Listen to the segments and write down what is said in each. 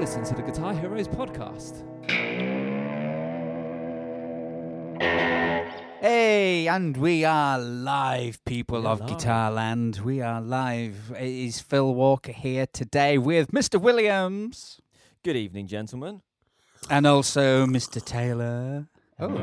listening to the Guitar Heroes podcast. Hey, and we are live, people We are of live. Guitar Land. We are live. It is Phil Walker here today with Mr. Williams Good evening, gentlemen. and also Mr. Taylor. Oh.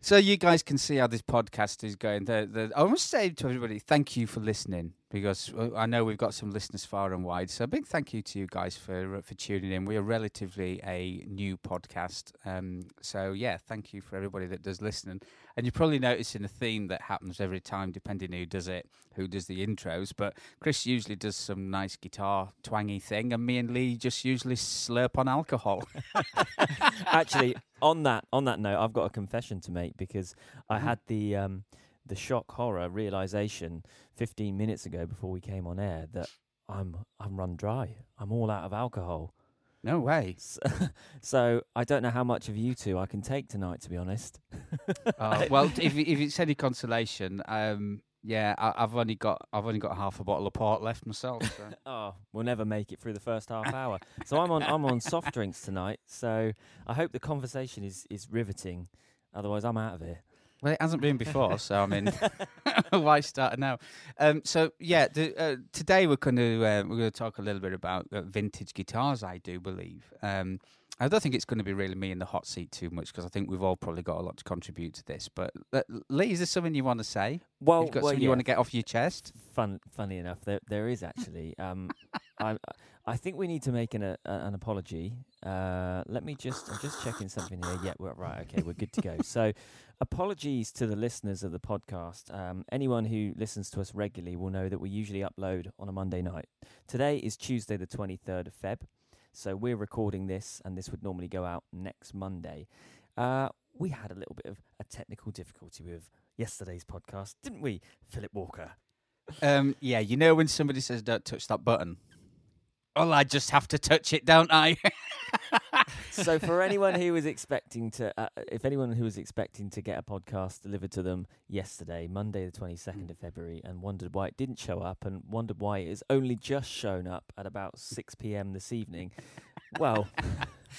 So you guys can see how this podcast is going. The, the, I must say to everybody, thank you for listening because uh, I know we've got some listeners far and wide. So a big thank you to you guys for uh, for tuning in. We are relatively a new podcast, um, so yeah, thank you for everybody that does listen. And you're probably noticing a theme that happens every time, depending who does it, who does the intros. But Chris usually does some nice guitar twangy thing, and me and Lee just usually slurp on alcohol. Actually, on that on that note, I've got a confession to make because I Mhm. had the um, the shock horror realization 15 minutes ago before we came on air that I'm I'm run dry. I'm all out of alcohol. no way. So, so I don't know how much of you two I can take tonight, to be honest. Oh, well, if if it's any consolation, um, yeah, I, I've only got I've only got half a bottle of port left myself. So. Oh, we'll never make it through the first half hour. So I'm on I'm on soft drinks tonight. So I hope the conversation is is riveting. Otherwise, I'm out of here. Well, it hasn't been before, so I mean, why start now? Um, so yeah, the, uh, today we're going to uh, we're going to talk a little bit about uh, vintage guitars. I do believe. Um, I don't think it's going to be really me in the hot seat too much because I think we've all probably got a lot to contribute to this. But uh, Lee, is there something you want to say? Well, You've got well, something you want to get off your chest? Fun, funny enough, there there is actually. Um, I I think we need to make an a, an apology. Uh, let me just I'm just checking something here. Yeah, we're right. Okay, we're good to go. So, apologies to the listeners of the podcast. Um, anyone who listens to us regularly will know that we usually upload on a Monday night. Today is Tuesday, the 23rd of Feb. So we're recording this, and this would normally go out next Monday. Uh, we had a little bit of a technical difficulty with yesterday's podcast, didn't we, Philip Walker? Um, yeah, you know when somebody says don't touch that button. Oh, I just have to touch it, don't I? so for anyone who was expecting to uh, if anyone who was expecting to get a podcast delivered to them yesterday monday the 22nd of february and wondered why it didn't show up and wondered why it has only just shown up at about 6 p.m this evening well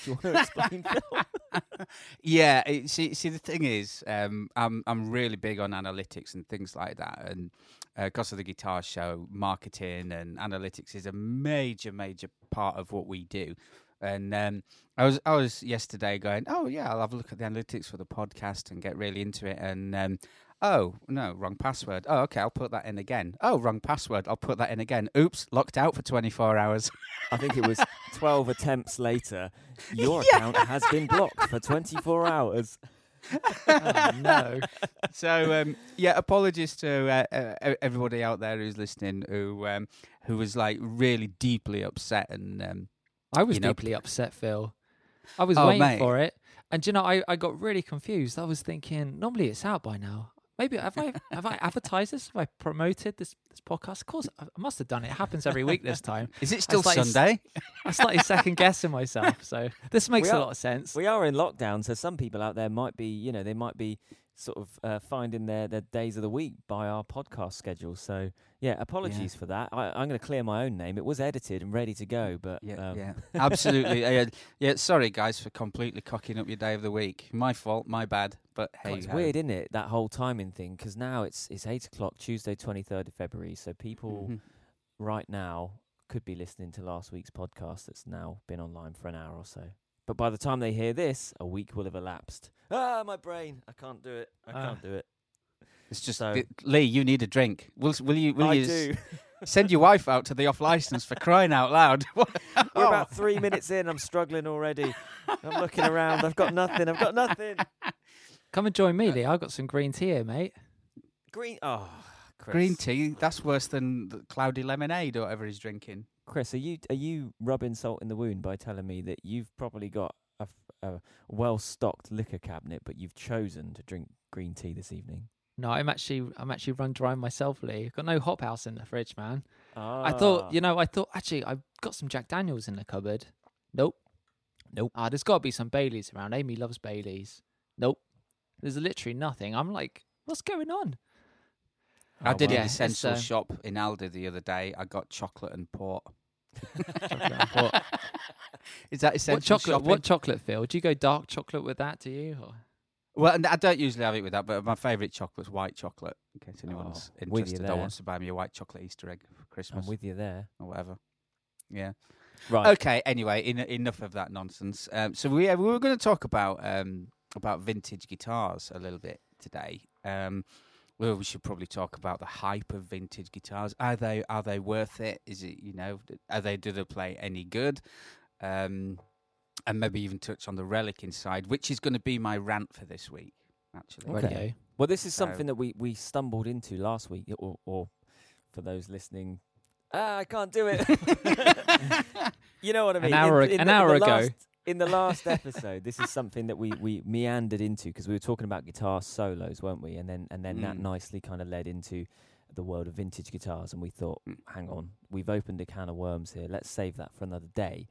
do you want to explain Phil? yeah, it, see, see, the thing is, um, I'm I'm really big on analytics and things like that, and because of the guitar show, marketing and analytics is a major, major part of what we do. And um, I was I was yesterday going, oh yeah, I'll have a look at the analytics for the podcast and get really into it. And um, oh no, wrong password. Oh okay, I'll put that in again. Oh wrong password. I'll put that in again. Oops, locked out for 24 hours. i think it was 12 attempts later your account has been blocked for 24 hours Oh, no. so um, yeah, apologies to uh, uh, everybody out there who's listening who um, who was like really deeply upset and um, I was You know- deeply upset, Phil. I was Oh, waiting mate. for it, and you know, I, I got really confused. I was thinking, normally it's out by now. Maybe have I have I advertised this? Have I promoted this this podcast? Of course, I I must have done it. It happens every week this time. is it still s- Sunday? I'm slightly second guessing myself, so this makes We a are- lot of sense. We are in lockdown, so some people out there might be, you know, they might be sort of uh, finding their, their days of the week by our podcast schedule. So, yeah, apologies for that. I, I'm going to clear my own name. It was edited and ready to go, but Yeah, um, yeah, absolutely. yeah, yeah, sorry guys for completely cocking up your day of the week. My fault, my bad. But hey, God, it's weird, isn't it? That whole timing thing, because now it's it's eight o'clock, Tuesday, twenty third of February. So people Mhm. right now could be listening to last week's podcast that's now been online for an hour or so. But by the time they hear this, a week will have elapsed. Ah, my brain! I can't do it. I Ah. can't do it. It's just So- Lee. You need a drink. Will will you will I you s- do. send your wife out to the off license for crying out loud? We're Oh. about three minutes in. I'm struggling already. I'm looking around. I've got nothing. I've got nothing. Come and join me, Lee. I've got some green tea here, mate. Green. Oh, Chris. Green tea. That's worse than the cloudy lemonade or whatever he's drinking. Chris, are you are you rubbing salt in the wound by telling me that you've probably got a, f- a well stocked liquor cabinet, but you've chosen to drink green tea this evening? No, I'm actually I'm actually run dry myself, Lee. I've got no hop house in the fridge, man. Ah. I thought, you know, I thought actually I've got some Jack Daniels in the cupboard. Nope. Nope. Ah, there's got to be some Baileys around. Amy loves Baileys. Nope. There's literally nothing. I'm like, what's going on? I Oh, did wow. an Yeah, it's, essential uh, shop in Aldi the other day. I got chocolate and port. and port. Is that essential What chocolate? shopping? What chocolate, Phil? Do you go dark chocolate with that? Do you? Or? Well, I don't usually have it with that, but my favourite chocolate's white chocolate. In case anyone's Oh, interested, or there. wants to buy me a white chocolate Easter egg for Christmas I'm with you there. or whatever. Yeah. Right. Okay. Anyway, en- enough of that nonsense. Um, so we we were going to talk about um, about vintage guitars a little bit today. Um, well, we should probably talk about the hype of vintage guitars. Are they are they worth it? Is it you know are they do they play any good? Um, and maybe even touch on the relic inside, which is going to be my rant for this week. Actually, Okay. Radio. Well, this is So- something that we, we stumbled into last week, or, or for those listening, ah, I can't do it. you know what I An mean? hour in, in an the, hour the ago. Last, in the last episode, this is something that we, we meandered into because we were talking about guitar solos, weren't we? And then and then that Mm. nicely kind of led into the world of vintage guitars, and we thought, Mm. hang on, we've opened a can of worms here. Let's save that for another day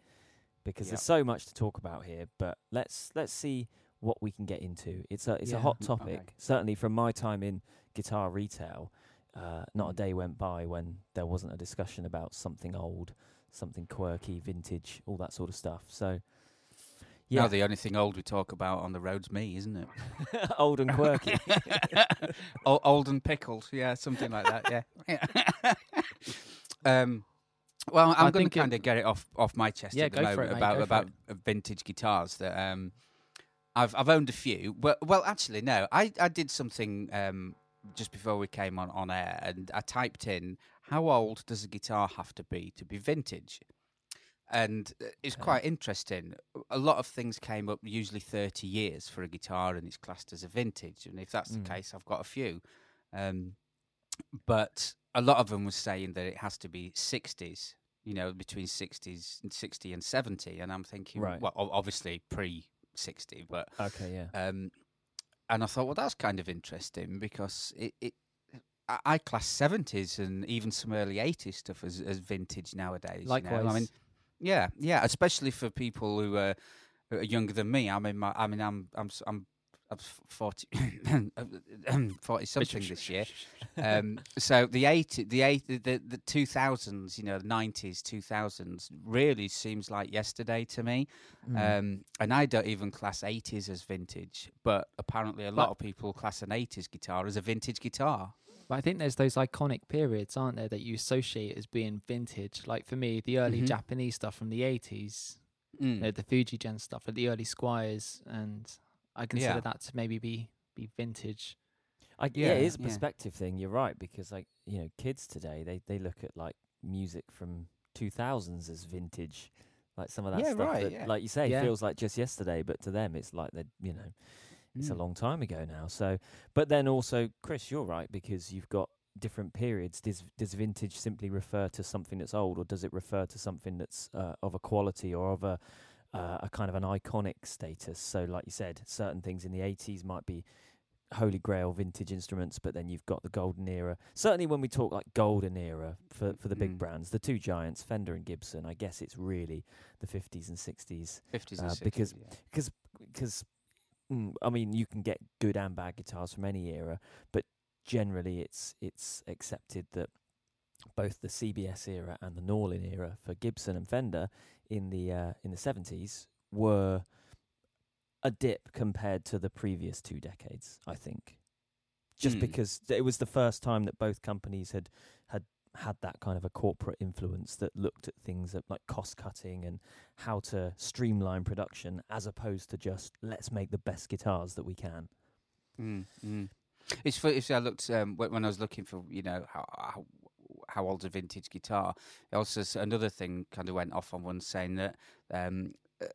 because Yep. there's so much to talk about here. But let's let's see what we can get into. It's a it's a Yeah, hot okay. topic. Certainly from my time in guitar retail, uh, not a Mm. day went by when there wasn't a discussion about something old, something quirky, vintage, all that sort of stuff. So Now yeah, the only thing old we talk about on the road's me, isn't it? old and quirky. O- old and pickled, yeah, something like that. Yeah. um, well, I'm going to kind of get it off off my chest Yeah, at the moment it, about go about vintage guitars that um, I've I've owned a few. Well, well, actually, no, I I did something um just before we came on on air, and I typed in how old does a guitar have to be to be vintage. And uh, it's Okay. quite interesting. A lot of things came up, usually 30 years for a guitar, and it's classed as a vintage. And if that's Mm. the case, I've got a few. Um, but a lot of them was saying that it has to be 60s, you know, between 60s and 60 and 70. And I'm thinking, Right. well, obviously pre 60, but okay, yeah. um, and I thought, well, that's kind of interesting because it, it I, I class seventies and even some early eighties stuff as, as vintage nowadays. Likewise. you know? I mean, yeah, yeah, especially for people who are, who are younger than me. I'm in my, I mean, I'm, I'm, s- I'm, I'm forty, forty something this year. Um, so the eighty, the eight, the the two thousands, you know, the nineties, two thousands, really seems like yesterday to me. Mm. Um, and I don't even class 80s as vintage, but apparently a lot But- of people class an 80s guitar as a vintage guitar. But I think there's those iconic periods, aren't there, that you associate as being vintage. Like for me, the early Mhm. Japanese stuff from the 80s, Mm. you know, the Fuji Gen stuff, or the early Squiers, and I consider Yeah. that to maybe be be vintage. I, yeah, Yeah, it is a yeah. perspective thing. You're right because like you know, kids today they they look at like music from 2000s as vintage, like some of that Yeah, stuff right, that, yeah. like you say, Yeah. feels like just yesterday, but to them it's like they, you know, it's a Mm. long time ago now. So, but then also, Chris, you're right because you've got different periods. Does does vintage simply refer to something that's old, or does it refer to something that's uh, of a quality or of a uh, a kind of an iconic status? So, like you said, certain things in the 80s might be holy grail vintage instruments, but then you've got the golden era. Certainly, when we talk like golden era for for the big Mm. brands, the two giants, Fender and Gibson, I guess it's really the 50s and 60s 50s and uh, 60s. because- yeah. because because mm, I mean you can get good and bad guitars from any era, but generally it's it's accepted that both the CBS era and the Norlin era for Gibson and Fender in the uh, in the seventies were a dip compared to the previous two decades. I think just Mm. because it was the first time that both companies had had had that kind of a corporate influence that looked at things at like cost cutting and how to streamline production as opposed to just let's make the best guitars that we can. Mm, mm. It's funny. If I looked um, when, when I was looking for, you know, how how, how old's a vintage guitar. Also, another thing kind of went off on one saying that um, uh,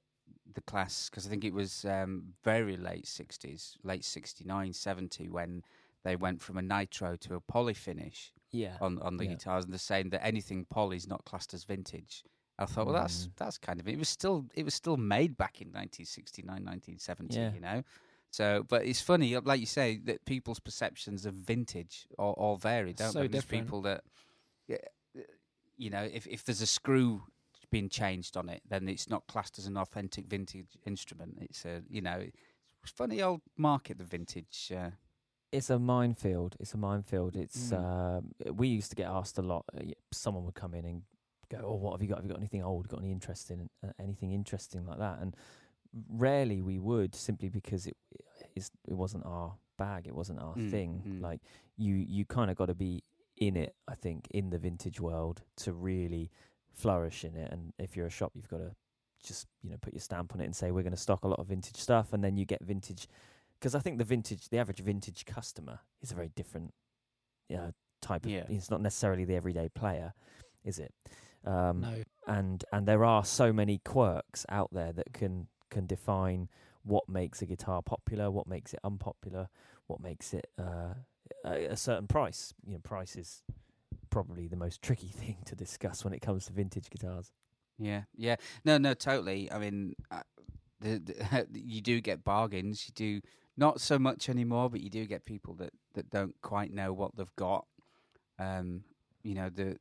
the class because I think it was um, very late sixties, late 69, 70 when they went from a nitro to a poly finish Yeah. on on the Yeah. guitars, and they're saying that anything poly is not classed as vintage. I thought, well, that's Mm. that's kind of it was still it was still made back in 1969, 1970, Yeah. you know. So, but it's funny, like you say, that people's perceptions of vintage all, all vary, don't So they? There's people that, you know, if if there's a screw being changed on it, then it's not classed as an authentic vintage instrument. It's a, you know, it's funny old market, the vintage. Uh, it's a minefield. It's a minefield. It's Mm. um, we used to get asked a lot. Uh, y- someone would come in and go, "Oh, what have you got? Have you got anything old? Got any interesting, uh, anything interesting like that?" And rarely we would, simply because it is it wasn't our bag. It wasn't our Mm, thing. mm. Like you, you kind of got to be in it. I think in the vintage world to really flourish in it. And if you're a shop, you've got to just you know put your stamp on it and say we're going to stock a lot of vintage stuff, and then you get vintage. Because I think the vintage, the average vintage customer is a very different uh, type of. Yeah. It's not necessarily the everyday player, is it? Um, no. and and there are so many quirks out there that can can define what makes a guitar popular, what makes it unpopular, what makes it uh, a, a certain price. You know, price is probably the most tricky thing to discuss when it comes to vintage guitars. Yeah, yeah. No, no, totally. I mean, uh, the, the you do get bargains. You do not so much anymore, but you do get people that that don't quite know what they've got. Um, you know, the, the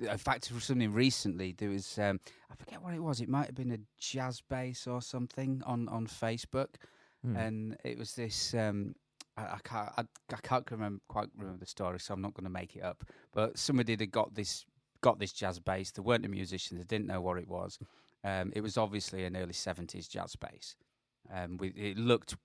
in fact, for something recently, there was um, I forget what it was. It might have been a jazz bass or something on on Facebook, Hmm. and it was this. Um, I, I can't. I, I can't remember quite remember the story, so I'm not going to make it up. But somebody had got this got this jazz bass. They weren't a musician. They didn't know what it was. Um, it was obviously an early '70s jazz bass. Um, with, it looked,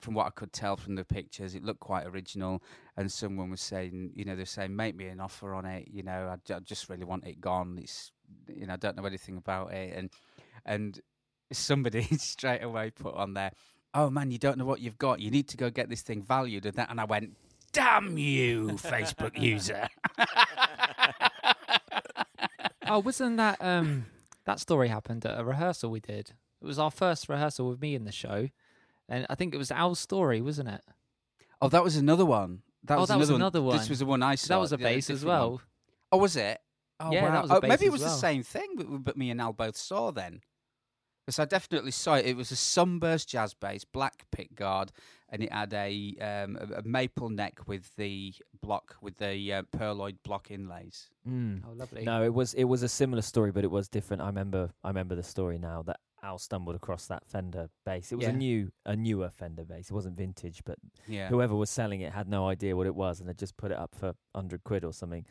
from what I could tell from the pictures, it looked quite original. And someone was saying, you know, they're saying, make me an offer on it. You know, I, just really want it gone. It's, you know, I don't know anything about it. And and somebody straight away put on there, oh man, you don't know what you've got. You need to go get this thing valued. And that, and I went, damn you, Facebook user. Oh, wasn't that um that story happened at a rehearsal we did? It was our first rehearsal with me in the show, and I think it was Al's story, wasn't it? Oh, that was another one. That Oh, was that was another one. This was the one I saw. that was a the bass as different one. well. Oh, was it? Oh, Yeah, that was a oh, maybe it as was the same thing, but, but me and Al both saw then. Because I definitely saw it. It was a sunburst jazz bass, black pick guard, and it had a um, a, a maple neck with the block with the uh, pearloid block inlays. Mm. Oh, lovely. No, it was it was a similar story, but it was different. I remember I remember the story now that Al stumbled across that Fender bass. It was Yeah. a new a newer Fender bass. It wasn't vintage, but Yeah. whoever was selling it had no idea what it was and had just put it up for hundred quid or something.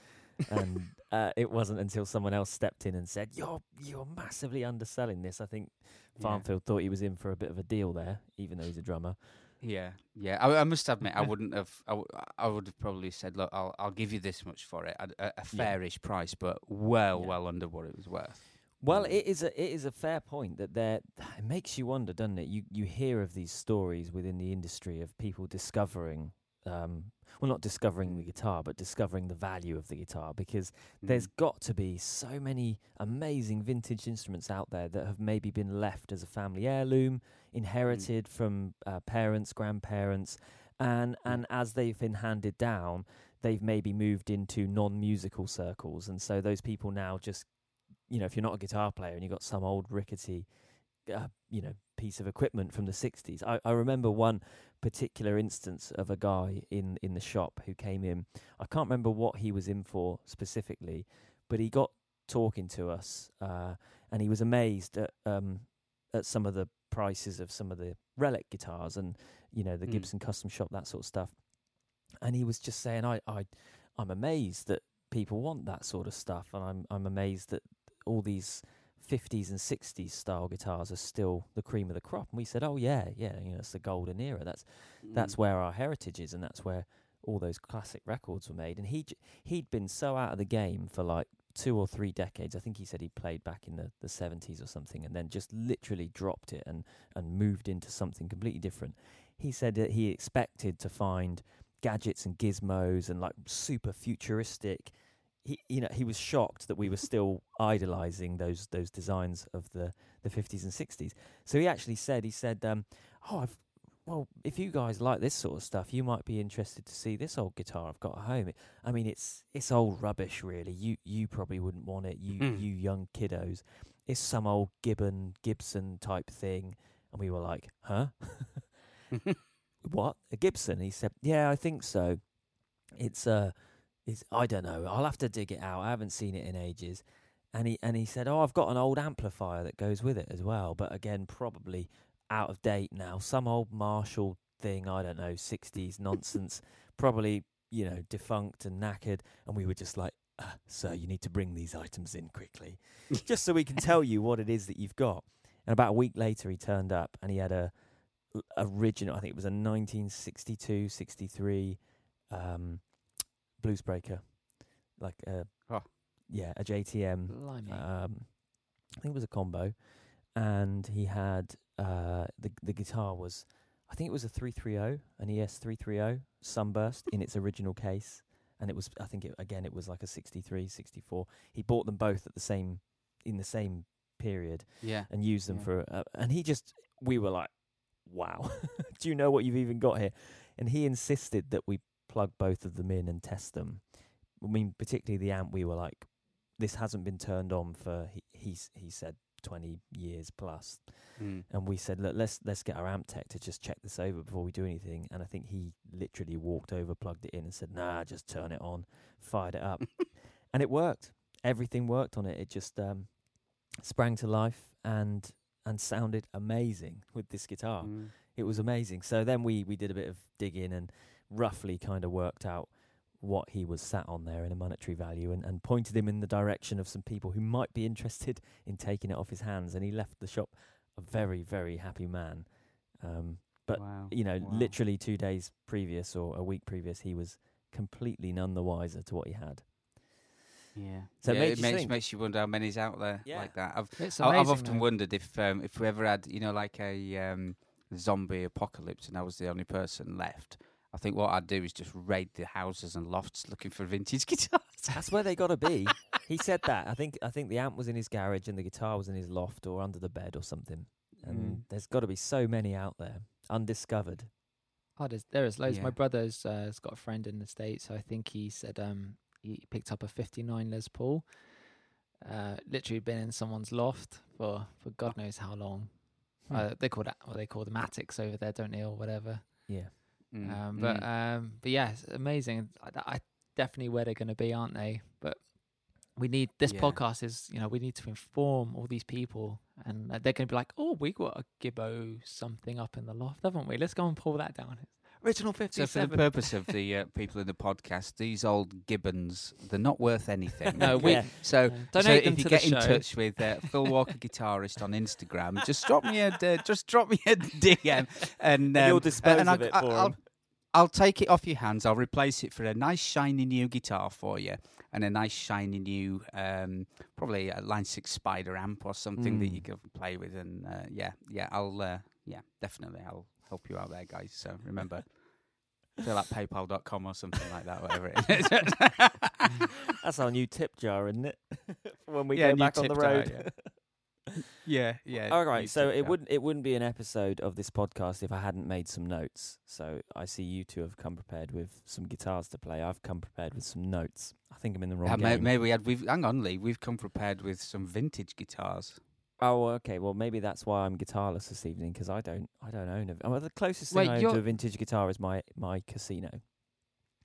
and uh, it wasn't until someone else stepped in and said, "You're you're massively underselling this." I think Yeah. Farmfield thought he was in for a bit of a deal there, even though he's a drummer. Yeah, yeah. I, I must admit, I wouldn't have. I, w- I would have probably said, "Look, I'll I'll give you this much for it, a, a, fairish price, but well, Yeah. well under what it was worth." Well, Mm. it is a it is a fair point that there it makes you wonder, doesn't it? You you hear of these stories within the industry of people discovering um well not discovering the guitar, but discovering the value of the guitar because there's got to be so many amazing vintage instruments out there that have maybe been left as a family heirloom, inherited from uh, parents, grandparents, and Mm. and as they've been handed down, they've maybe moved into non-musical circles, and so those people now just, you know, if you're not a guitar player and you've got some old rickety, uh, you know, piece of equipment from the '60s, I, I remember one particular instance of a guy in in the shop who came in. I can't remember what he was in for specifically, but he got talking to us, uh, and he was amazed at um, at some of the prices of some of the relic guitars and you know the Mm. Gibson custom shop that sort of stuff. And he was just saying, I I I'm amazed that people want that sort of stuff, and I'm I'm amazed that all these 50s and 60s style guitars are still the cream of the crop. And we said, oh yeah, yeah, you know, it's the golden era. That's that's Mm. where our heritage is, and that's where all those classic records were made. And he j- he'd been so out of the game for like two or three decades. I think he said he played back in the the seventies or something, and then just literally dropped it and and moved into something completely different. He said that he expected to find gadgets and gizmos and like super futuristic. He, you know, he was shocked that we were still idolizing those those designs of the the fifties and sixties. So he actually said, he said, um, "Oh, I've well, if you guys like this sort of stuff, you might be interested to see this old guitar I've got at home. It, I mean, it's it's old rubbish, really. You you probably wouldn't want it, you Mm. you young kiddos. It's some old Gibbon Gibson type thing." And we were like, "Huh? what? A Gibson?" He said, "Yeah, I think so. It's uh, it's I don't know. I'll have to dig it out. I haven't seen it in ages." And he and he said, "Oh, I've got an old amplifier that goes with it as well, but again, probably out of date now. Some old Marshall thing. I don't know, 60s nonsense, probably you know defunct and knackered, and we were just like, uh, "Sir, you need to bring these items in quickly, just so we can tell you what it is that you've got." And about a week later, he turned up and he had a original. I think it was a 1962, 63 um, Bluesbreaker, like a Oh. yeah, a JTM Blimey. um, I think it was a combo, and he had uh, the the guitar was I think it was a three three zero, an ES three three zero Sunburst in its original case, and it was I think it, again it was like a 63, 64. He bought them both at the same in the same period Yeah. and used them Yeah. for uh, and he just we were like wow do you know what you've even got here and he insisted that we plug both of them in and test them. I mean particularly the amp we were like this hasn't been turned on for he he's, he said 20 years plus. Mm. and we said look let's let's get our amp tech to just check this over before we do anything. And i think he literally walked over plugged it in and said nah just turn it on. Fired it up. And it worked. Everything worked on it. It just um sprang to life and and sounded amazing with this guitar. Mm. it was amazing. So then we we did a bit of digging and roughly kind of worked out what he was sat on there in a monetary value and, and pointed him in the direction of some people who might be interested in taking it off his hands and he left the shop a very very happy man um but wow. you know Wow. literally 2 days previous or a week previous he was completely none the wiser to what he had Yeah. So it makes it you makes makes you wonder how many's out there Yeah. like that. I've it's amazing. I've often though. wondered if um, if we ever had you know like a um, zombie apocalypse and I was the only person left. I think what I'd do is just raid the houses and lofts looking for vintage guitars. That's where they got to be. he said that. I think I think the amp was in his garage and the guitar was in his loft or under the bed or something. And Mm. there's got to be so many out there undiscovered. Oh, there's, there is loads. Yeah. My brother's uh, has got a friend in the states. So I think he said um he picked up a '59 Les Paul. Uh, literally been in someone's loft for for God knows how long. Hmm. Uh, they call that, or they call them attics over there, don't they, or whatever. Yeah. Mm, Um, but mm. um, but yeah, it's amazing. I, I definitely where they're going to be, aren't they? But we need this Yeah. podcast is you know we need to inform all these people, and uh, they're going to be like, oh, we got a Gibbo something up in the loft, haven't we? Let's go and pull that down. Original so for the purpose of the uh, people in the podcast, these old gibbons, they're not worth anything. No, we Yeah. So, Uh, so donate if you get the in touch with uh, Phil Walker guitarist on Instagram, just drop me a d- just drop me a DM, and, And you'll um, dispose and of I'll, it for I'll, him. I'll take it off your hands. I'll replace it for a nice shiny new guitar for you, and a nice shiny new, um, probably a Line Six Spider amp or something that you Mm. can play with. And uh, yeah, yeah, I'll uh, yeah, definitely, I'll help you out there, guys. So remember. Phil at paypal.com or something like that, whatever it is. That's our new tip jar, isn't it? When we Yeah, go back on the tip jar, road. yeah, yeah. All right, so it wouldn't it wouldn't be an episode of this podcast if I hadn't made some notes. So I see you two have come prepared with some guitars to play. I've come prepared with some notes. I think I'm in the wrong Uh, may- game. maybe we had. We've hang on, Lee. We've come prepared with some vintage guitars. Oh, okay. Well, maybe that's why I'm guitarless this evening because I don't I don't own a. Well, the closest Wait, thing I own to a vintage guitar is my my Casino.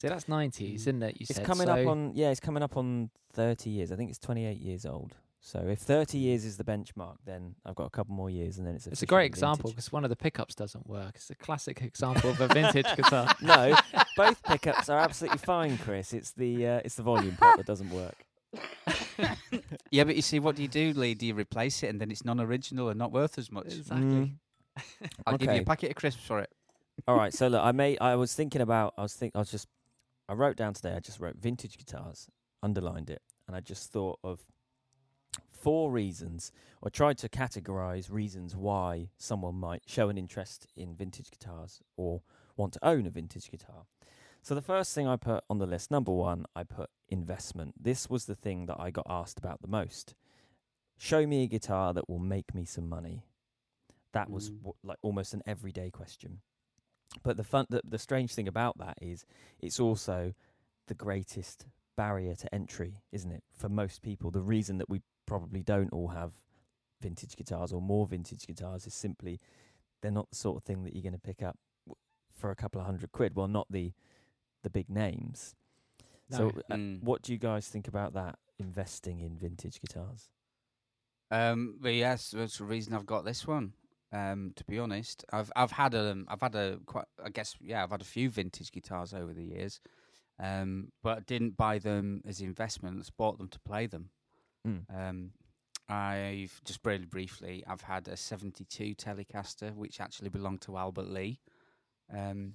So that's nineties, isn't it? You It's said coming so up on yeah, it's coming up on 30 years. I think it's 28 years old. So if 30 years is the benchmark, then I've got a couple more years, and then it's It's a great example because one of the pickups doesn't work. It's a classic example of a vintage guitar. no, both pickups are absolutely fine, Chris. It's the uh, it's the volume pot that doesn't work. Yeah, but you see, what do you do, Lee? Do you replace it, and then it's non-original and not worth as much? Exactly. Mm. I'll give you a packet of crisps for it. All right, so look, I made. I was thinking about. I was think. I was just. I wrote down today. I just wrote vintage guitars, underlined it, and I just thought of four reasons, or tried to categorize reasons why someone might show an interest in vintage guitars or want to own a vintage guitar. So the first thing I put on the list, number one, I put investment. This was the thing that I got asked about the most. Show me a guitar that will make me some money. That was Mm. w- like almost an everyday question. But the fun, the, the strange thing about that is, it's also the greatest barrier to entry, isn't it? For most people, the reason that we probably don't all have vintage guitars or more vintage guitars is simply they're not the sort of thing that you're going to pick up w- for a couple of hundred quid. Well, not the the big names. So, No. uh, Mm. what do you guys think about that? Investing in vintage guitars. Um, but yes, that's the reason I've got this one. Um, to be honest, I've I've had a I've had a quite I guess yeah I've had a few vintage guitars over the years, um, but didn't buy them as investments. Bought them to play them. Mm. Um, I've just really briefly I've had a '72 Telecaster which actually belonged to Albert Lee. Um,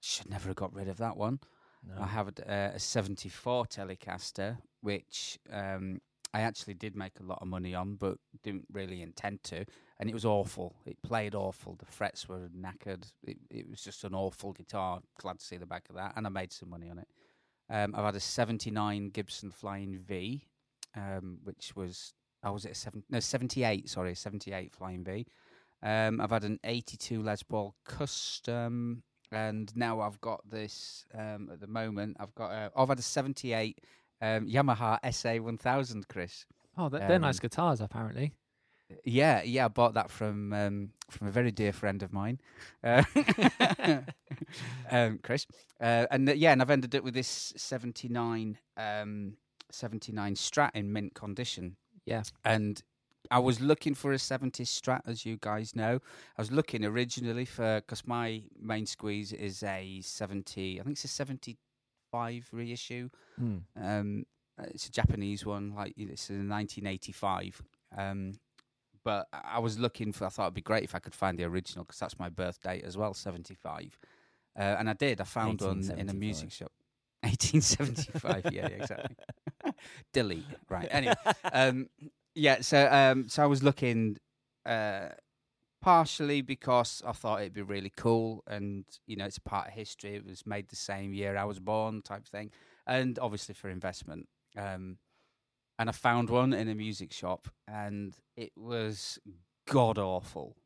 should never have got rid of that one. No. I have a, a 74 Telecaster, which um, I actually did make a lot of money on, but didn't really intend to. And it was awful. It played awful. The frets were knackered. It, it was just an awful guitar. Glad to see the back of that. And I made some money on it. Um, I've had a 79 Gibson Flying V, um, which was, I was it a seven, no, 78, sorry, 78 Flying V. Um, I've had an 82 Les Paul Custom, and now I've got this um, at the moment. I've got a, I've had a 78 um, Yamaha SA 1000, Chris. Oh, they're, they're nice Um, guitars, apparently. Yeah, yeah, I bought that from um, from a very dear friend of mine, uh, um, Chris. Uh, and uh, yeah, and I've ended up with this 79, um, 79 Strat in mint condition. Yeah. And I was looking for a 70s Strat, as you guys know. I was looking originally for, because my main squeeze is a 70, I think it's a 75 reissue. Mm. Um, it's a Japanese one, like it's in 1985. Um, but I I was looking for. I thought it'd be great if I could find the original because that's my birth date as well, 75. Uh, and I did. I found one in a music shop. 1875. yeah, yeah, exactly. Delete. Right. Anyway, um, yeah. So, um, so I was looking. Uh, partially because I thought it'd be really cool, and you know, it's a part of history. It was made the same year I was born, type thing, and obviously for investment. Um, and I found one in a music shop, and it was god awful.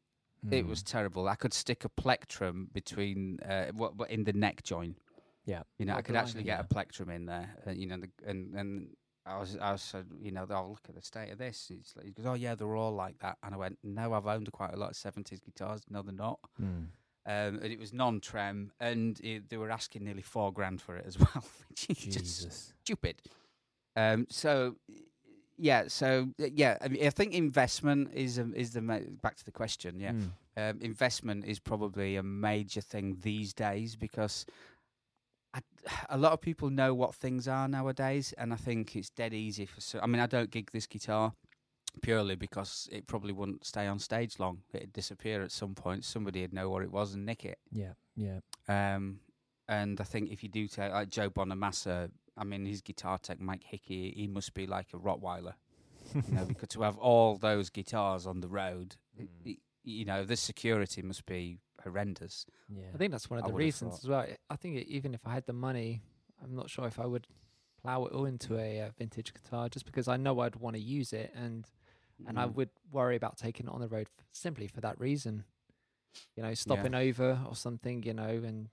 It was Mm. terrible. I could stick a plectrum between uh, what, what in the neck joint. Yeah. You know, Oh, I could actually get Yeah. a plectrum in there. Uh, you know, the, and and I was I was said, you know, oh look at the state of this. It's like, he goes, oh yeah, they're all like that. And I went, no, I've owned quite a lot of seventies guitars. No, they're not. Mm. Um, and it was non-trem, and it, they were asking nearly four grand for it as well, which is just Jesus. stupid. Um, so yeah, so uh, yeah, I, mean, I think investment is um, is the ma- back to the question. Yeah, Mm. um, investment is probably a major thing these days because I, a lot of people know what things are nowadays, and I think it's dead easy for. So, I mean, I don't gig this guitar purely because it probably wouldn't stay on stage long. It'd disappear at some point. Somebody'd know what it was and nick it. Yeah. Yeah. Um, and I think if you do take like Joe Bonamassa, I mean, his guitar tech, Mike Hickey, he must be like a Rottweiler, you know, because to have all those guitars on the road, it- Mm. it- you know, the security must be horrendous. Yeah. I think that's one of I the reasons thought. as well. I think it, even if I had the money, I'm not sure if I would plow it all into a uh, vintage guitar, just because I know I'd want to use it, and and I Mm. would worry about taking it on the road f- simply for that reason. You know, stopping over or something. You know, and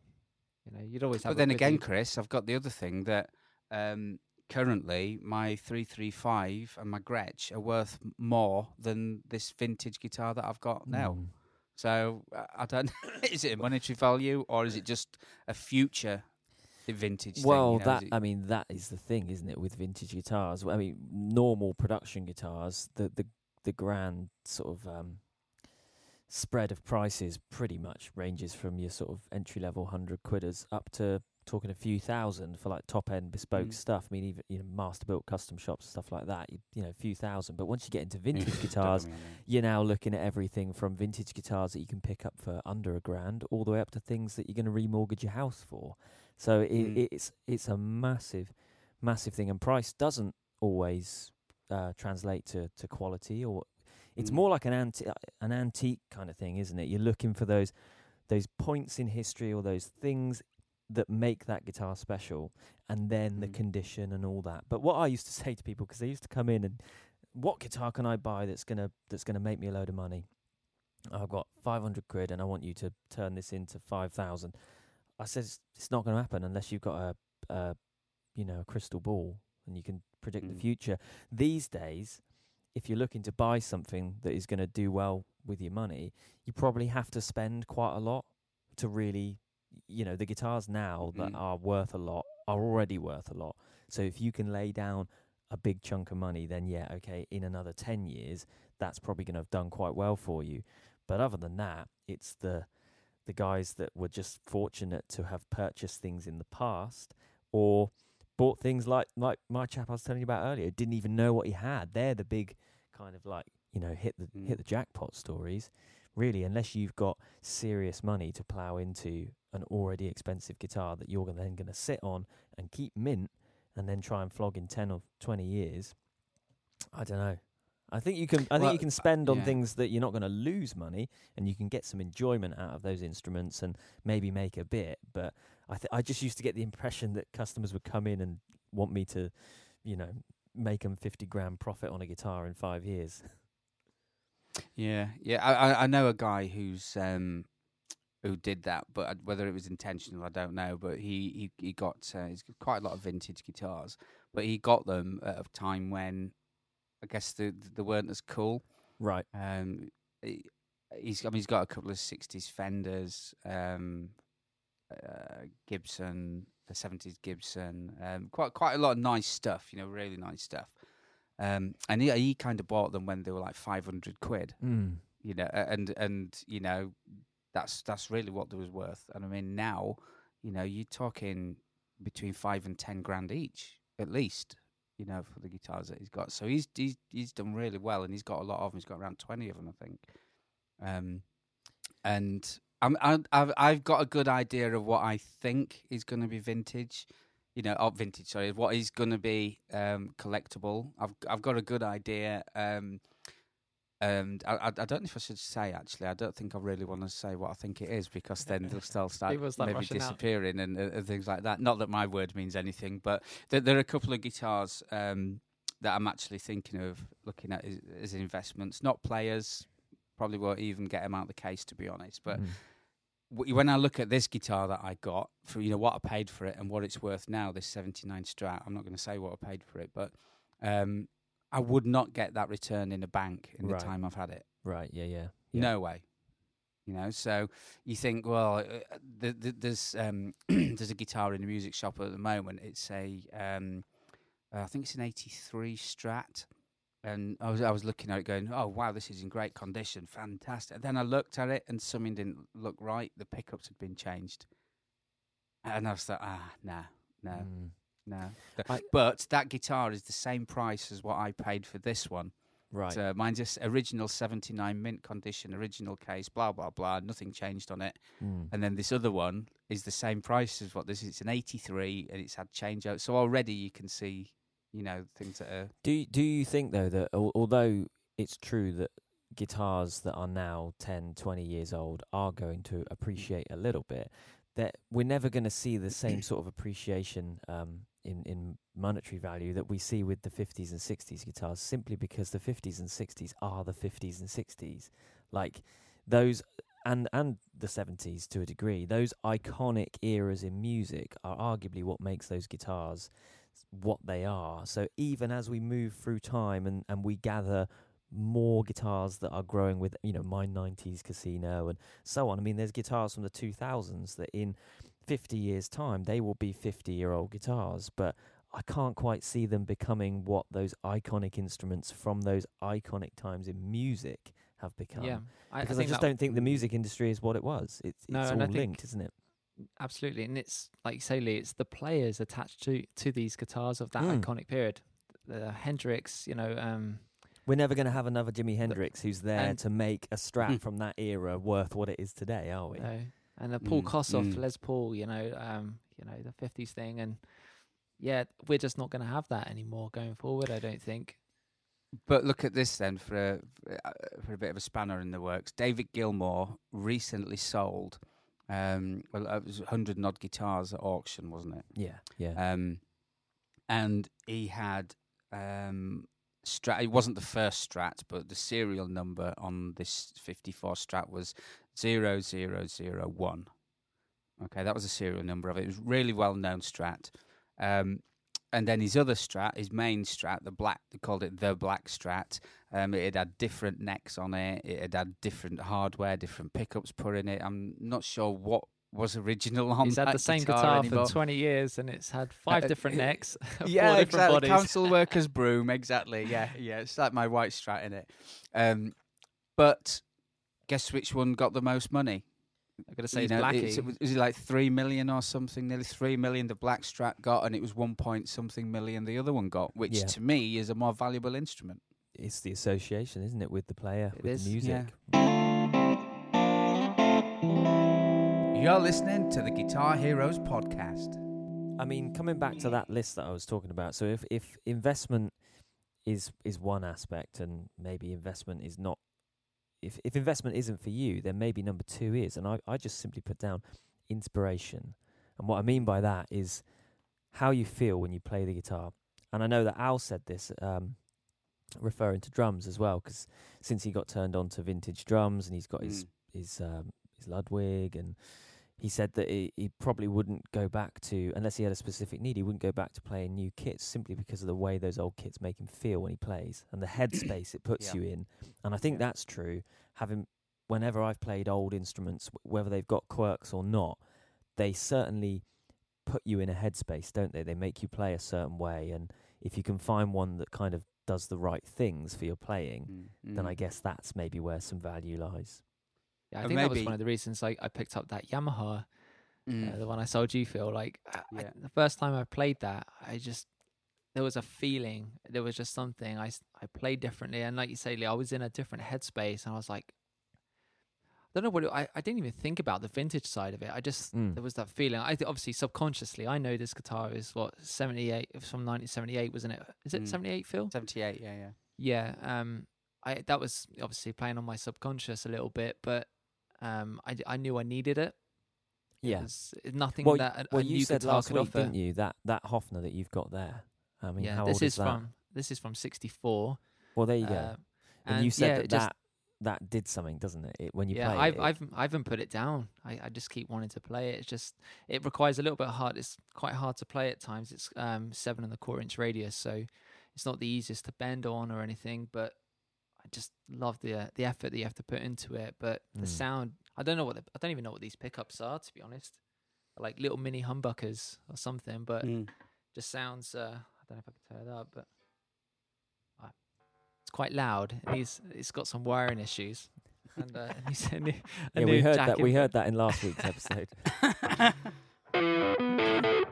you know, you'd always have. But then again, you. Chris, I've got the other thing that um, currently my 335 and my Gretsch are worth more than this vintage guitar that I've got now. Mm. So uh, I don't. is it a monetary value or is it just a future vintage? thing, Well, you know, that it- I mean, that is the thing, isn't it, with vintage guitars? I mean, normal production guitars, the the the grand sort of um, spread of prices pretty much ranges from your sort of entry level hundred quidders up to talking a few thousand for like top end bespoke Mm. stuff. I mean, even you know, master built custom shops stuff like that. You, you know, a few thousand. But once you get into vintage guitars, get me on that. you're now looking at everything from vintage guitars that you can pick up for under a grand, all the way up to things that you're going to remortgage your house for. So it, Mm. it's it's a massive, massive thing, and price doesn't always uh, translate to, to quality, or it's Mm. more like an anti- an antique kind of thing, isn't it? You're looking for those those points in history or those things that make that guitar special, and then the Mm. condition and all that. But what I used to say to people because they used to come in and what guitar can I buy that's gonna that's gonna make me a load of money? I've got five hundred quid and I want you to turn this into five thousand. I says it's not going to happen unless you've got a, a you know a crystal ball and you can predict the Mm. future. These days, if you're looking to buy something that is going to do well with your money, you probably have to spend quite a lot to really, you know, the guitars now that Mm. are worth a lot are already worth a lot. So if you can lay down a big chunk of money, then yeah, okay, in another 10 years, that's probably going to have done quite well for you. But other than that, it's the the guys that were just fortunate to have purchased things in the past or bought things like like my chap I was telling you about earlier didn't even know what he had. They're the big kind of like you know hit the Mm. hit the jackpot stories. Really, unless you've got serious money to plow into an already expensive guitar that you're then going to sit on and keep mint, and then try and flog in ten or twenty years. I don't know. I think you can. I think Well, you can spend on yeah. things that you're not going to lose money, and you can get some enjoyment out of those instruments, and maybe make a bit. But I, th- I just used to get the impression that customers would come in and want me to, you know, make them fifty grand profit on a guitar in five years. Yeah, yeah. I, I know a guy who's um who did that, but whether it was intentional, I don't know. But he he he got uh, he's got quite a lot of vintage guitars, but he got them at a time when I guess they they weren't as cool. Right. Um, he, he's I mean he's got a couple of '60s Fenders, um, uh, Gibson, the '70s Gibson, um, quite quite a lot of nice stuff. You know, really nice stuff. Um, and he he kind of bought them when they were like 500 quid Mm. you know, and and you know, that's that's really what they was worth. And I mean, now, you know, you're talking between five and ten grand each, at least, you know, for the guitars that he's got. So he's he's he's done really well, and he's got a lot of them. He's got around twenty of them, I think. Um, and I'm I've I've got a good idea of what I think is going to be vintage. You know, oh, vintage. Sorry, what is going to be um, collectible. I've I've got a good idea. Um, and I, I I don't know if I should say actually. I don't think I really want to say what I think it is because then they'll still start People start maybe rushing out. disappearing and, uh, and things like that. Not that my word means anything, but there, there are a couple of guitars um, that I'm actually thinking of looking at as, as investments. Not players, probably won't even get them out of the case to be honest. But Mm. W- when I look at this guitar that I got for you know what I paid for it and what it's worth now, this '79 Strat. I'm not going to say what I paid for it, but um, I would not get that return in a bank in Right. the time I've had it. Right. Yeah. Yeah. yeah. No way. You know, so you think, well, uh, th- th- there's um, there's a guitar in the music shop at the moment. It's a, um, uh, I think it's an '83 Strat, and I was I was looking at it, going, oh wow, this is in great condition, fantastic. And then I looked at it, and something didn't look right. The pickups had been changed, and I was like, ah, no, no, Mm. no. I- but that guitar is the same price as what I paid for this one. Right. So mine's just original 79 mint condition, original case, blah, blah, blah. Nothing changed on it. Mm. And then this other one is the same price as what this is. It's an 83 and it's had change out. So already you can see, you know, things that are. Do do you think though that al- although it's true that guitars that are now 10, 20 years old are going to appreciate a little bit, that we're never going to see the same sort of appreciation um, in in monetary value that we see with the 50s and 60s guitars, simply because the 50s and 60s are the 50s and 60s, like those. And, and the 70s to a degree, those iconic eras in music are arguably what makes those guitars what they are. So even as we move through time and, and we gather more guitars that are growing with, you know, my 90s casino and so on. I mean, there's guitars from the 2000s that in 50 years' time, they will be 50 year old guitars, but I can't quite see them becoming what those iconic instruments from those iconic times in music have become. yeah, I, Because I, think just don't think the music industry is what it was. It's, it's No, all I linked, isn't it? Absolutely, and it's like you say, Lee. It's the players attached to to these guitars of that Mm. iconic period. The Hendrix, you know, um, We're never going to have another Jimi Hendrix who's there and- to make a Strat Mm. from that era worth what it is today, are we? No. And the Paul Mm, Kossoff, mm. Les Paul, you know, um, you know, the fifties thing and yeah, we're just not gonna have that anymore going forward, I don't think. But look at this then for a- for a bit of a spanner in the works. David Gilmour recently sold, um, well, it was 100 and odd guitars at auction, wasn't it? Yeah, yeah. Um, and he had um, Strat. It wasn't the first Strat, but the serial number on this 54 Strat was 0001. Okay, that was the serial number of it. It was really well known Strat. Um, and then his other Strat, his main Strat, the black, they called it the Black Strat. Um, it had different necks on it. It had had different hardware, different pickups put in it. I'm not sure what was original on He's had the same guitar, guitar, for twenty years and it's had five Uh, different uh, necks, four yeah, different exactly. bodies. Council workers broom, exactly. Yeah, yeah. It's like my white strat in it. Um, but Guess which one got the most money? I'm gonna say You it's know, Blackie. it was, was it like three million or something? Nearly three million the black Blackstrat got, and it was one point something million the other one got, which Yeah. to me is a more valuable instrument. It's the association, isn't it, with the player, It with is, the music. You're listening to the Guitar Heroes podcast. I mean, coming back to that list that I was talking about. So if if investment is is one aspect, and maybe investment is not. If if investment isn't for you, then maybe number two is. And I I just simply put down inspiration. And what I mean by that is how you feel when you play the guitar. And I know that Al said this, um, referring to drums as well, because since he got turned on to vintage drums and he's got his Mm. his um, his Ludwig, and he said that he, he probably wouldn't go back to unless he had a specific need. He wouldn't go back to playing new kits simply because of the way those old kits make him feel when he plays and the headspace it puts Yeah. you in. And I think Yeah. that's true. Having whenever I've played old instruments, whether they've got quirks or not, they certainly put you in a headspace, don't they? They make you play a certain way, and if you can find one that kind of does the right things for your playing, Mm, then mm. I guess that's maybe where some value lies. Yeah, I think that was one of the reasons I, I picked up that Yamaha, Mm. uh, the one I sold you, Phil. Like I, I- the first time I played that, I just there was a feeling. There was just something. I I played differently, and like you say, Lee, I was in a different headspace, and I was like. I don't know what it, I, I didn't even think about the vintage side of it. I just Mm. there was that feeling. I th- obviously subconsciously I know this guitar is what seventy eight. From nineteen seventy eight, wasn't it? Is it Mm. seventy eight, Phil? 78, yeah, yeah. Yeah, um, I that was obviously playing on my subconscious a little bit, but um, I, I knew I needed it. Yeah. was nothing Well, that a, well, a you said last week, offer. didn't you? That that Hofner that you've got there. I mean, yeah, how this old is that? from this is from '64. Well, there you go. uh, and, you said yeah, that just, that that did something, doesn't it? it when you yeah, play I've it, it- I've I haven't put it down. I, I just keep wanting to play it. It's just it requires a little bit of hard. It's quite hard to play at times. It's um seven and a quarter inch radius, so it's not the easiest to bend on or anything. But I just love the uh, the effort that you have to put into it. But the Mm. sound, I don't know what the, I don't even know what these pickups are to be honest. They're like little mini humbuckers or something, but Mm. just sounds. Uh, I don't know if I can turn it up, but uh, it's quite loud. Needs, it's got some wiring issues. And uh, needs a new, a yeah, we heard that. We heard that in last week's episode.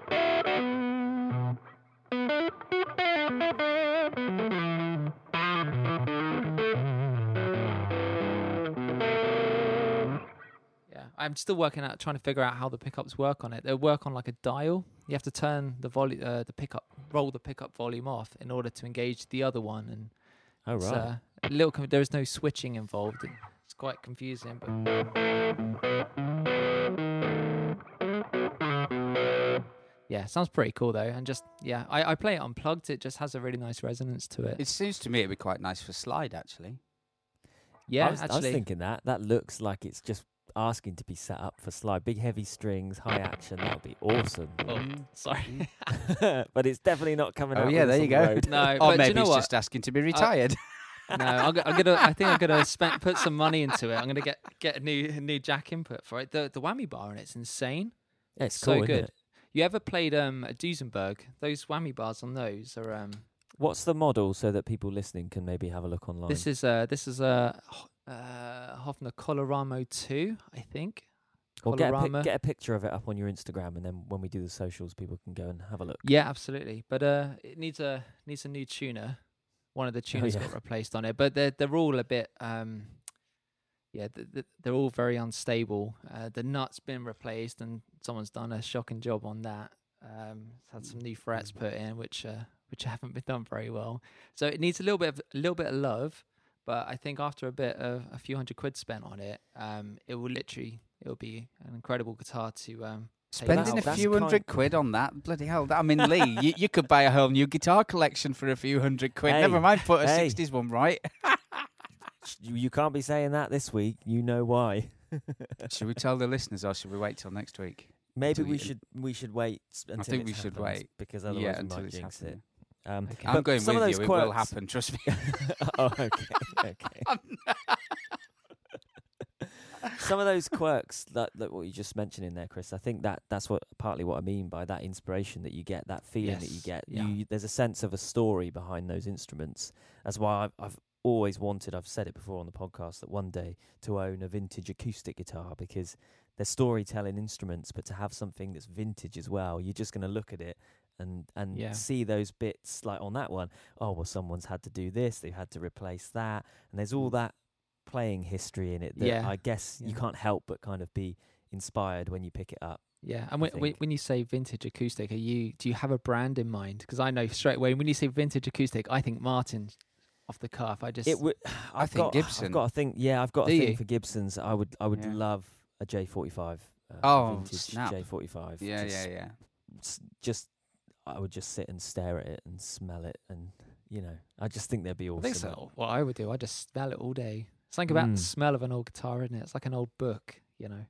I'm still working out, trying to figure out how the pickups work on it. They work on like a dial. You have to turn the volume, uh, the pickup, roll the pickup volume off in order to engage the other one. And Oh right. uh, a little. con- There is no switching involved. and It's quite confusing, but yeah, sounds pretty cool though. And just yeah, I, I play it unplugged. It just has a really nice resonance to it. It seems to me it'd be quite nice for slide, actually. yeah, I was, I was thinking that. That looks like it's just asking to be set up for slide. Big heavy strings, high action. That would be awesome. Oh, sorry. but it's definitely not coming Oh, out. yeah, there you on the go. road. no, Or but maybe you know it's what? just asking to be retired. no, I'm, go- I'm gonna. I think I'm gonna spend put some money into it. I'm gonna get get a new new jack input for it. The the whammy bar on it's insane. Yeah, it's so cool, isn't good. it? You ever played um a Duesenberg? Those whammy bars on those are um. What's the model so that people listening can maybe have a look online? This is uh this is a uh, Hofner Colorama two, I think. or get a, pic- get a picture of it up on your Instagram, and then when we do the socials, people can go and have a look. Yeah, absolutely. But uh, it needs a needs a new tuner. One of the tuners Oh, yeah. got replaced on it, but they're they're all a bit um, yeah, th- th- they're all very unstable. Uh, the nut's been replaced, and someone's done a shocking job on that. Um, it's had some new frets put in, which uh, which haven't been done very well. So it needs a little bit of a little bit of love. But I think after a bit of a few hundred quid spent on it, um, it will literally it will be an incredible guitar to um, take Spending out. a that's few kind- hundred quid on that, bloody hell! I mean, Lee, you, you could buy a whole new guitar collection for a few hundred quid. Hey, Never mind, put a hey. '60s one right. You, you can't be saying that this week. You know why. should we tell the listeners, or should we wait till next week? Maybe we should we should wait s- until think we should wait. because otherwise yeah, we until might it's jinx happening. it. Um, Okay. I'm going some with of those you. quirks, It will happen. Trust me. oh, okay, okay. Some of those quirks that, that what you just mentioned in there, Chris. I think that that's what partly what I mean by that inspiration that you get, that feeling that you get. yeah. You, there's a sense of a story behind those instruments. That's why I've, I've always wanted. I've said it before on the podcast that one day to own a vintage acoustic guitar because they're storytelling instruments, but to have something that's vintage as well, you're just going to look at it and and Yeah. see those bits like on that one. Oh well, someone's had to do this. They've had to replace that, and there's all that playing history in it that Yeah. I guess you can't help but kind of be inspired when you pick it up. Yeah, and when, when you say vintage acoustic, are you do you have a brand in mind? Because I know straight away when you say vintage acoustic, I think Martin off the cuff. I just It would. I I've think got, Gibson. I've got a thing. Yeah, I've got Do a thing you? for Gibsons. I would. I would Yeah. love a J45. Uh, Oh, vintage snap. J45. Yeah, just, yeah, yeah. Just, I would just sit and stare at it and smell it, and you know, I just think they'd be I awesome. think so. What I would do, I just smell it all day. It's something about Mm. the smell of an old guitar, isn't it? It's like an old book, you know.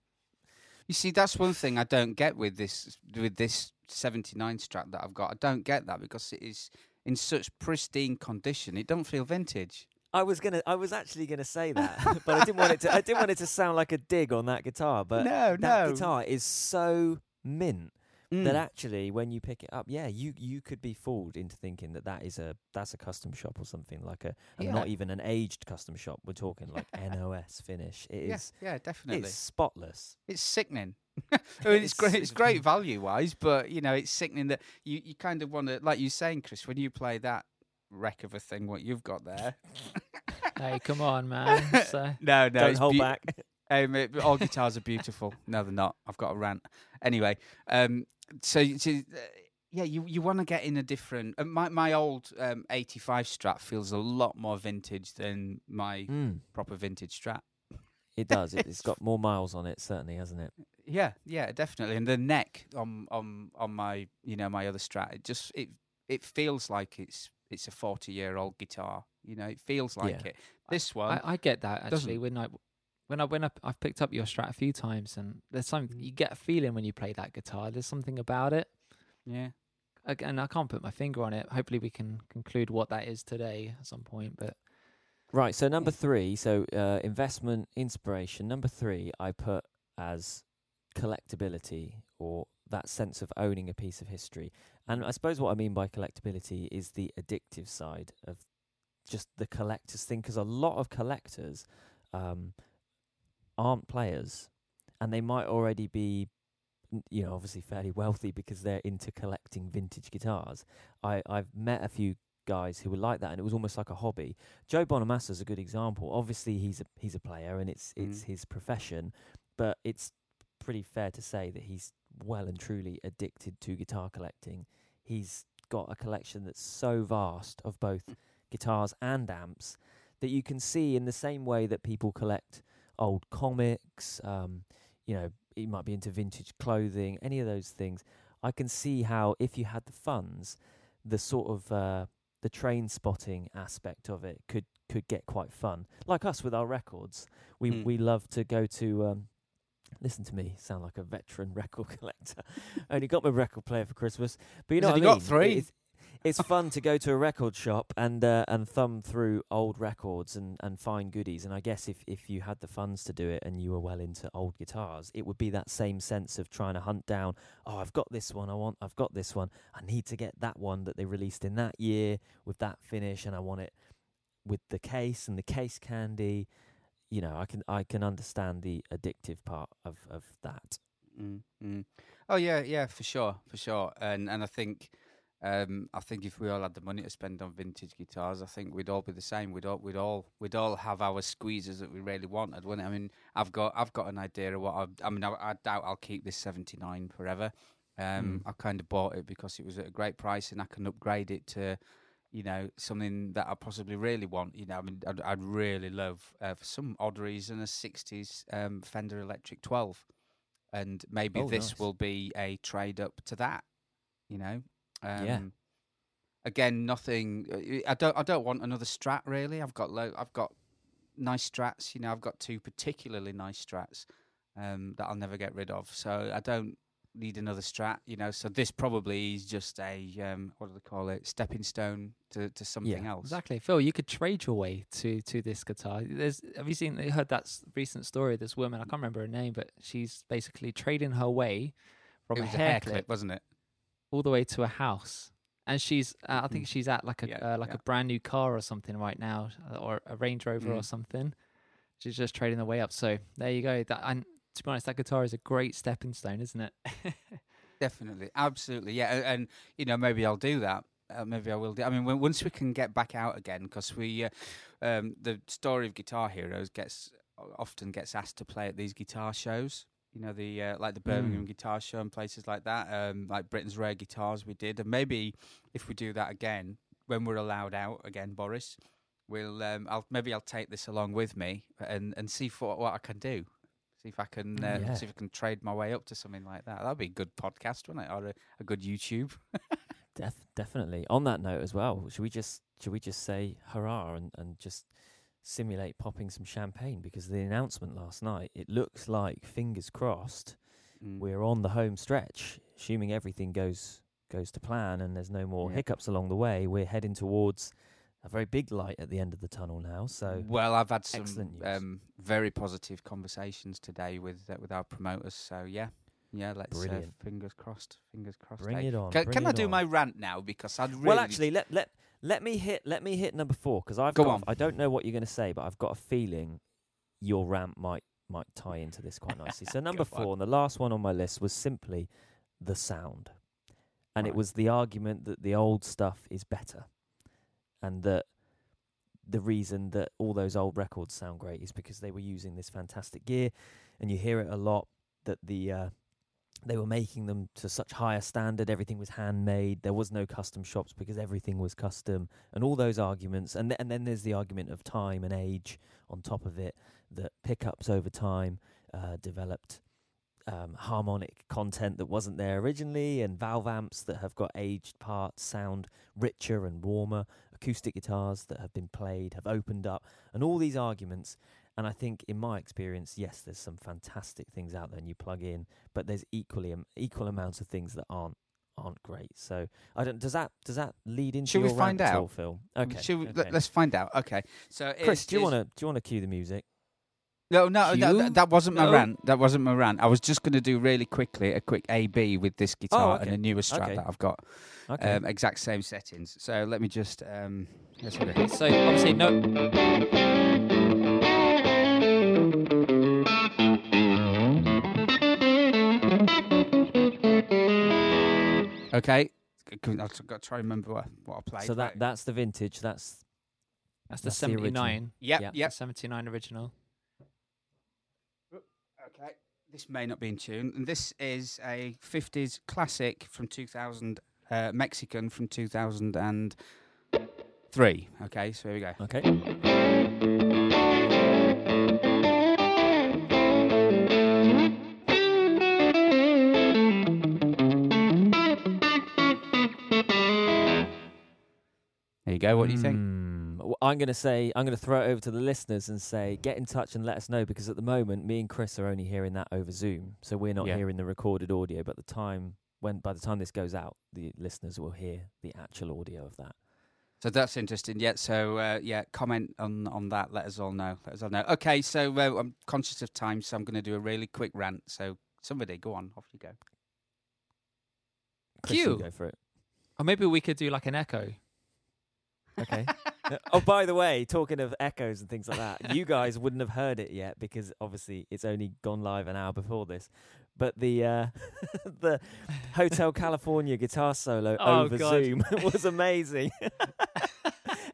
You see, that's one thing I don't get with this with this '79 Strat that I've got. I don't get that because it is in such pristine condition. It don't feel vintage. I was gonna. I was actually gonna say that, but I didn't want it to. I didn't want it to sound like a dig on that guitar. But no, that no. guitar is so mint Mm. that actually when you pick it up yeah you you could be fooled into thinking that that is a that's a custom shop or something like a and Yeah. not even an aged custom shop we're talking like nos finish It is. yeah, yeah, definitely. it's spotless It's sickening. I mean, it's It's great. It's great value wise, but you know, it's sickening that you, you kind of want to, like you're saying, Chris, when you play that wreck of a thing, what you've got there. hey, come on, man. So, no, no, don't it's hold beau- back Um, it- all guitars are beautiful. No, they're not. I've got a rant. Anyway, um, so, so uh, yeah, you you want to get in a different. Uh, my my old um, '85 Strat feels a lot more vintage than my Mm, proper vintage Strat. it does it, it's got more miles on it certainly hasn't it Yeah, yeah, definitely. And the neck on on on my you know my other Strat, it just it it feels like it's it's a forty year old guitar. You know, it feels like Yeah. it. This one, I, I get that actually. doesn't. When I when I when I, I've picked up your Strat a few times, and there's something you get a feeling when you play that guitar. There's something about it. yeah, Again, I can't put my finger on it. Hopefully, we can conclude what that is today at some point. But right so number Yeah. three so uh, investment inspiration number three i put as collectability or that sense of owning a piece of history and i suppose what i mean by collectability is the addictive side of just the collectors thing because a lot of collectors um, aren't players and they might already be you know obviously fairly wealthy because they're into collecting vintage guitars. I i've met a few guys who were like that and it was almost like a hobby. Joe bonamassa is a good example. Obviously he's a he's a player and it's it's Mm. his profession but it's pretty fair to say that he's well and truly addicted to guitar collecting. He's got a collection that's so vast of both guitars and amps that you can see in the same way that people collect old comics um, you know he might be into vintage clothing any of those things. I can see how if you had the funds the sort of uh, the train spotting aspect of it could could get quite fun. Like us with our records we Mm. we love to go to um, listen to me sound like a veteran record collector. Only got my record player for christmas. But you know he I got three? It's, it's fun to go to a record shop and uh, and thumb through old records and, and find goodies. And I guess if, if you had the funds to do it and you were well into old guitars, it would be that same sense of trying to hunt down. Oh, I've got this one. I want. I've got this one. I need to get that one that they released in that year with that finish, and I want it with the case and the case candy. You know, I can I can understand the addictive part of of that. Mm, mm. Oh yeah, yeah, for sure, for sure. And and I think, um, I think if we all had the money to spend on vintage guitars, I think we'd all be the same. We'd all we'd all we'd all have our squeezers that we really wanted, wouldn't it? I mean, I've got I've got an idea of what I. I mean, I, I doubt I'll keep this seventy nine forever. Um, I kind of bought it because it was at a great price, and I can upgrade it to. You know, something that I possibly really want. You know, I mean, I'd, I'd really love, uh, for some odd reason, a '60s um, Fender Electric 12 and maybe Oh, this nice. will be a trade up to that. You know, um, Yeah. Again, nothing. I don't. I don't want another Strat. Really, I've got. Lo- I've got nice Strats. You know, I've got two particularly nice Strats um, that I'll never get rid of. So I don't need another Strat. You know, so this probably is just a um, what do they call it? Stepping stone to to something else. exactly, Phil, you could trade your way to to this guitar. There's have you seen? You heard that s- recent story? This woman, I can't remember her name, but she's basically trading her way from a was hair, clip wasn't it? All the way to a house. and she's uh, I think Mm. she's at like a Yeah, uh, like yeah. a brand new car or something right now, uh, or a Range Rover or Mm. something. She's just trading the way up. So there you go. That and to be honest, that guitar is a great stepping stone, isn't it? Definitely, absolutely, yeah. a- And, you know, maybe I'll do that. Uh, maybe I will do. I mean, when, once we can get back out again, because we, uh, um, the story of Guitar Heroes gets often gets asked to play at these guitar shows. You know, the uh, like the Birmingham Mm. Guitar Show and places like that. Um, like Britain's Rare Guitars, we did, and maybe if we do that again when we're allowed out again, Boris, we'll. Um, I'll maybe I'll take this along with me and and see for what I can do. See if I can uh, Yeah. see if I can trade my way up to something like that. That'd be a good podcast, wouldn't it? Or a, a good YouTube. Def- definitely. On that note as well, should we just should we just say hurrah and, and just simulate popping some champagne because the announcement last night it looks like fingers crossed Mm. we're on the home stretch assuming everything goes goes to plan and there's no more Yeah. hiccups along the way we're heading towards a very big light at the end of the tunnel now so well, I've had some um, very positive conversations today with uh, with our promoters. So yeah, yeah. Let's uh, fingers crossed. Fingers crossed. bring eh? it on Can, can I do on. my rant now? Because I'd really well actually let let let me hit let me hit number 4 cuz I've Go got on. I don't know what you're going to say but I've got a feeling your rant might might tie into this quite nicely. So number four, and the last one on my list was simply the sound, and it was the argument that the old stuff is better, and that the reason that all those old records sound great is because they were using this fantastic gear, and you hear it a lot that the uh, they were making them to such higher standard. Everything was handmade. There was no custom shops because everything was custom, and all those arguments. And th- and then there's the argument of time and age on top of it. That pickups over time uh, developed um, harmonic content that wasn't there originally, and valve amps that have got aged parts sound richer and warmer. Acoustic guitars that have been played have opened up, and all these arguments. And I think, in my experience, yes, there's some fantastic things out there, and you plug in, but there's equally um, equal amounts of things that aren't aren't great. So I don't. Does that does that lead into Should we find rant at out? all, Phil? Okay. Should we, okay. let, us find out. Okay. So Chris, is- do you want to do you want to cue the music? No, no, that, that, that wasn't my No. rant. That wasn't my rant. I was just going to do really quickly a quick A B with this guitar and okay. the newer Strat Okay. that I've got. Okay. Um, exact same settings. So let me just. Um, let's have a So obviously no. Okay. I've got to try and remember what, what I played. so that Right. that's the vintage. That's That's the That's the original. seventy nine. Yep, yeah. yep. Seventy nine original. Okay. This may not be in tune. And this is a 50s classic from 2000, uh, Mexican from 2003. Okay, so here we go. okay. There you go. What do you think? Hmm, w- I'm going to say I'm going to throw it over to the listeners and say get in touch and let us know because at the moment me and Chris are only hearing that over Zoom, so we're not Yeah. hearing the recorded audio. But the time when by the time this goes out, the listeners will hear the actual audio of that. So that's interesting. Yeah. So uh, yeah, comment on on that. Let us all know. Let us all know. Okay. So uh, I'm conscious of time, so I'm going to do a really quick rant. So somebody, go on. Off you go. Chris, you Cue. go for it. Or maybe we could do like an echo. Okay. Oh, by the way, talking of echoes and things like that, you guys wouldn't have heard it yet because obviously it's only gone live an hour before this. But the uh, the Hotel California guitar solo Oh, over God. Zoom was amazing.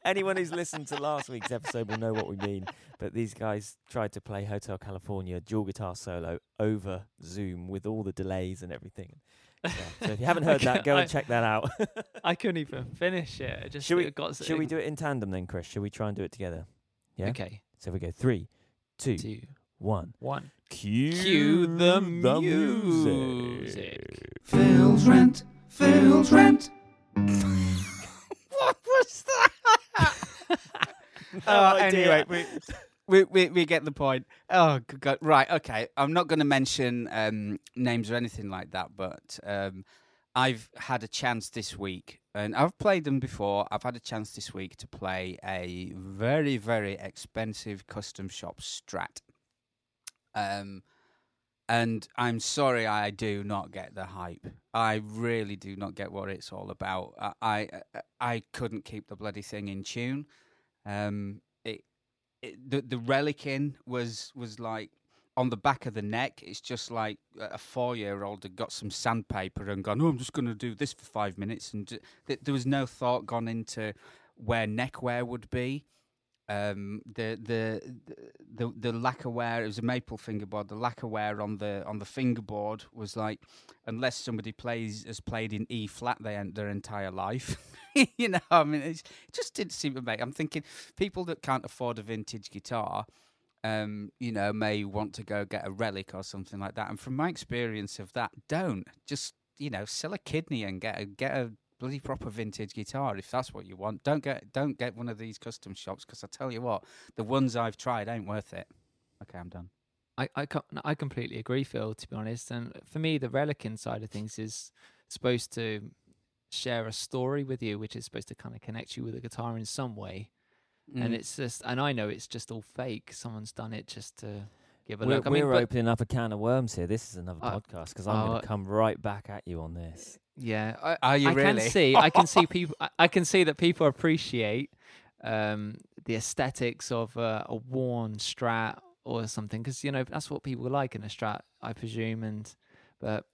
Anyone who's listened to last week's episode will know what we mean. But these guys tried to play Hotel California dual guitar solo over Zoom with all the delays and everything. Yeah. So if you haven't heard that, go I- and check that out. I couldn't even finish it. It just Should we- got Should we do it in tandem then, Chris? Should we try and do it together? Yeah. Okay. So we go three, two, Two, one. one. Cue, Cue the music. music. Phil's rant. Phil's rant. what was that? Oh, anyway, dear. we, we, we, we get the point. Oh, God. Right, okay. I'm not going to mention um, names or anything like that, but um, I've had a chance this week, and I've played them before. I've had a chance this week to play a very, very expensive custom shop Strat. Um, and I'm sorry, I do not get the hype. I really do not get what it's all about. I I, I couldn't keep the bloody thing in tune. Um, the the relicing was was like on the back of the neck. It's just like a four year old had got some sandpaper and gone. Oh, I'm just going to do this for five minutes, and th- there was no thought gone into where neckwear would be. Um, the, the the the lacquer wear it was a maple fingerboard. The lacquer wear on the on the fingerboard was like, unless somebody plays has played in E flat their their entire life, you know. I mean, it just didn't seem to make. I'm thinking people that can't afford a vintage guitar, um, you know, may want to go get a relic or something like that. And from my experience of that, don't just you know sell a kidney and get a get a bloody proper vintage guitar if that's what you want. Don't get don't get one of these custom shops because I tell you what, the ones I've tried ain't worth it. Okay, I'm done. I I, I completely agree, Phil. To be honest, and for me, the relic side of things is supposed to share a story with you, which is supposed to kind of connect you with the guitar in some way. Mm. And it's just, and I know it's just all fake. Someone's done it just to give a we're, look. I we're mean, opening up a can of worms here. This is another uh, podcast because I'm uh, going to come right back at you on this. Yeah, I, are you I really? can see. I can see people. I, can see that people appreciate um, the aesthetics of uh, a worn Strat or something because you know that's what people like in a Strat, I presume. And but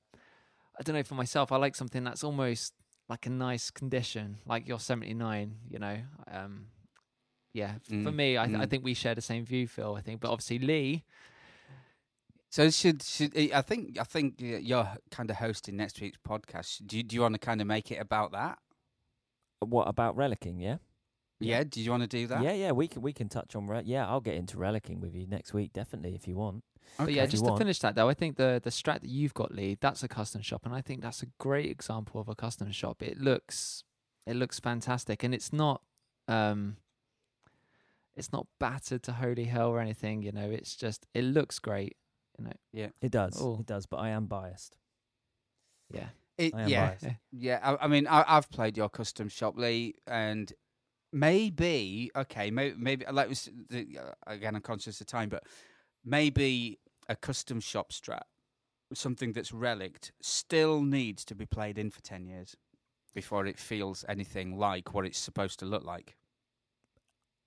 I don't know for myself, I like something that's almost like a nice condition, like your 79. You know, um, yeah. Mm, for me, I, th- mm. I think we share the same view, Phil. I think, but obviously Lee so should should I think I think you're kind of hosting next week's podcast. Do you, do you want to kind of make it about that? What about relicing? Yeah. Yeah. Do you want to do that? Yeah, yeah. We can we can touch on rel- yeah. I'll get into relicing with you next week, definitely, if you want. Okay. But yeah, just to finish that though, I think the the strat that you've got, Lee, that's a custom shop, and I think that's a great example of a custom shop. It looks it looks fantastic, and it's not um it's not battered to holy hell or anything. You know, it's just it looks great you know. Yeah, it does. Ooh. It does, but I am biased. Yeah. It, yeah, biased. yeah. I, I mean, I, have played your custom shop, Lee, and maybe okay, maybe, maybe like uh, again, I'm conscious of time, but maybe a custom shop strat, something that's relict, still needs to be played in for ten years before it feels anything like what it's supposed to look like.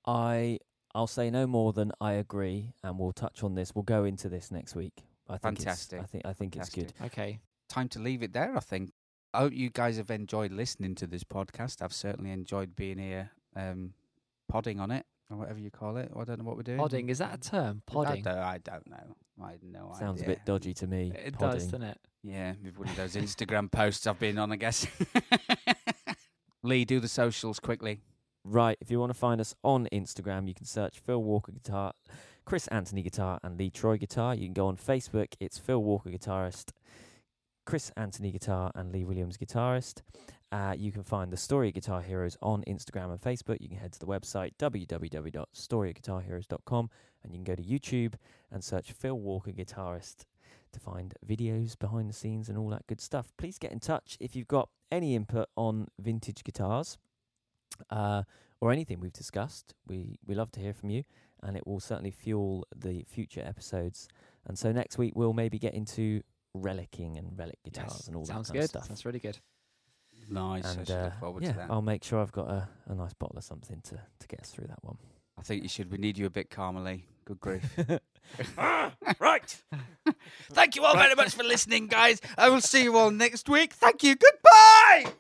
I I'll say no more than I agree, and we'll touch on this. We'll go into this next week. I think Fantastic. I think I think Fantastic. it's good. Okay, time to leave it there. I think. I hope you guys have enjoyed listening to this podcast. I've certainly enjoyed being here, um, podding on it or whatever you call it. I don't know what we're doing. Podding is that a term? Podding. I don't, I don't know. I no Sounds idea. a bit dodgy to me. It podding. does, doesn't it? Yeah, with one of those Instagram posts I've been on, I guess. Lee, do the socials quickly. Right, if you want to find us on Instagram, you can search Phil Walker Guitar, Chris Anthony Guitar, and Lee Troy Guitar. You can go on Facebook, it's Phil Walker Guitarist, Chris Anthony Guitar, and Lee Williams Guitarist. Uh, you can find the Story Guitar Heroes on Instagram and Facebook. You can head to the website www.storyguitarheroes.com and you can go to YouTube and search Phil Walker Guitarist to find videos behind the scenes and all that good stuff. Please get in touch if you've got any input on vintage guitars uh, or anything we've discussed. We we love to hear from you, and it will certainly fuel the future episodes. And so next week we'll maybe get into relicing and relic guitars yes, and all that kind good. of stuff. That's really good. Nice. And, uh, yeah, I'll make sure I've got a, a nice bottle of something to, to get us through that one. I think you should. We need you a bit calmly. Good grief. ah, right. Thank you all right. very much for listening, guys. I will see you all next week. Thank you. Goodbye.